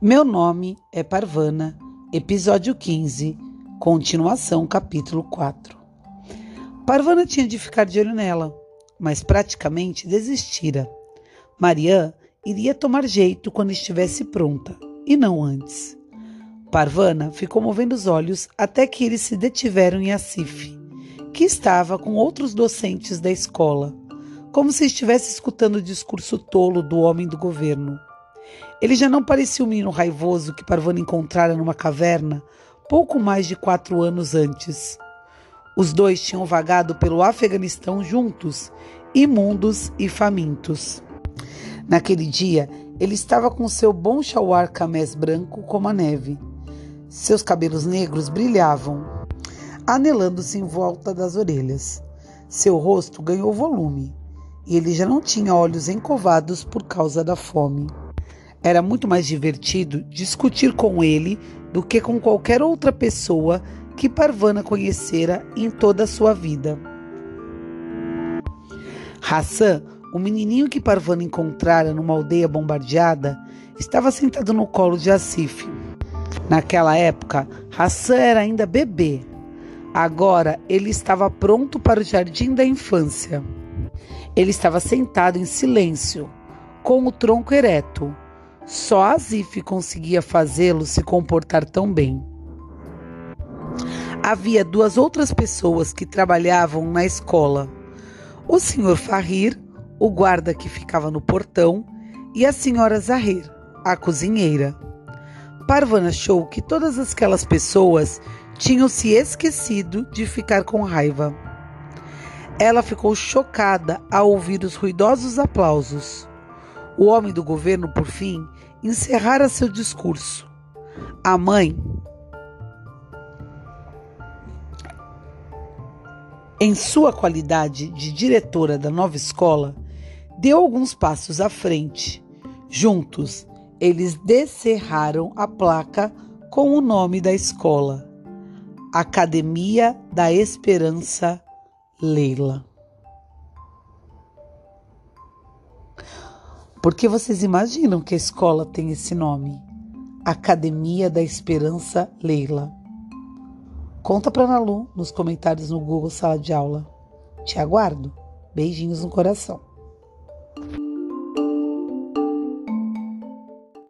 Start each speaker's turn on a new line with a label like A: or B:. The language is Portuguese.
A: Meu nome é Parvana, episódio 15, continuação, capítulo 4. Parvana tinha de ficar de olho nela, mas praticamente desistira. Marianne iria tomar jeito quando estivesse pronta, e não antes. Parvana ficou movendo os olhos até que eles se detiveram em Asif, que estava com outros docentes da escola, como se estivesse escutando o discurso tolo do homem do governo. Ele já não parecia o menino raivoso que Parvana encontrara numa caverna pouco mais de quatro anos antes. Os dois tinham vagado pelo Afeganistão juntos, imundos e famintos. Naquele dia, ele estava com seu bom chauar camés branco como a neve. Seus cabelos negros brilhavam, anelando-se em volta das orelhas. Seu rosto ganhou volume e ele já não tinha olhos encovados por causa da fome. Era muito mais divertido discutir com ele do que com qualquer outra pessoa que Parvana conhecera em toda a sua vida. Hassan, o menininho que Parvana encontrara numa aldeia bombardeada, estava sentado no colo de Asif. Naquela época, Hassan era ainda bebê. Agora ele estava pronto para o jardim da infância. Ele estava sentado em silêncio, com o tronco ereto só Azif conseguia fazê-lo se comportar tão bem. Havia duas outras pessoas que trabalhavam na escola: o Sr. Farrir, o guarda que ficava no portão, e a Sra. Zahir, a cozinheira. Parvan achou que todas aquelas pessoas tinham se esquecido de ficar com raiva. Ela ficou chocada ao ouvir os ruidosos aplausos. O homem do governo, por fim, encerrara seu discurso. A mãe, em sua qualidade de diretora da nova escola, deu alguns passos à frente. Juntos, eles descerraram a placa com o nome da escola: Academia da Esperança Leila. Por que vocês imaginam que a escola tem esse nome? Academia da Esperança Leila. Conta para Nalu nos comentários no Google Sala de Aula. Te aguardo. Beijinhos no coração.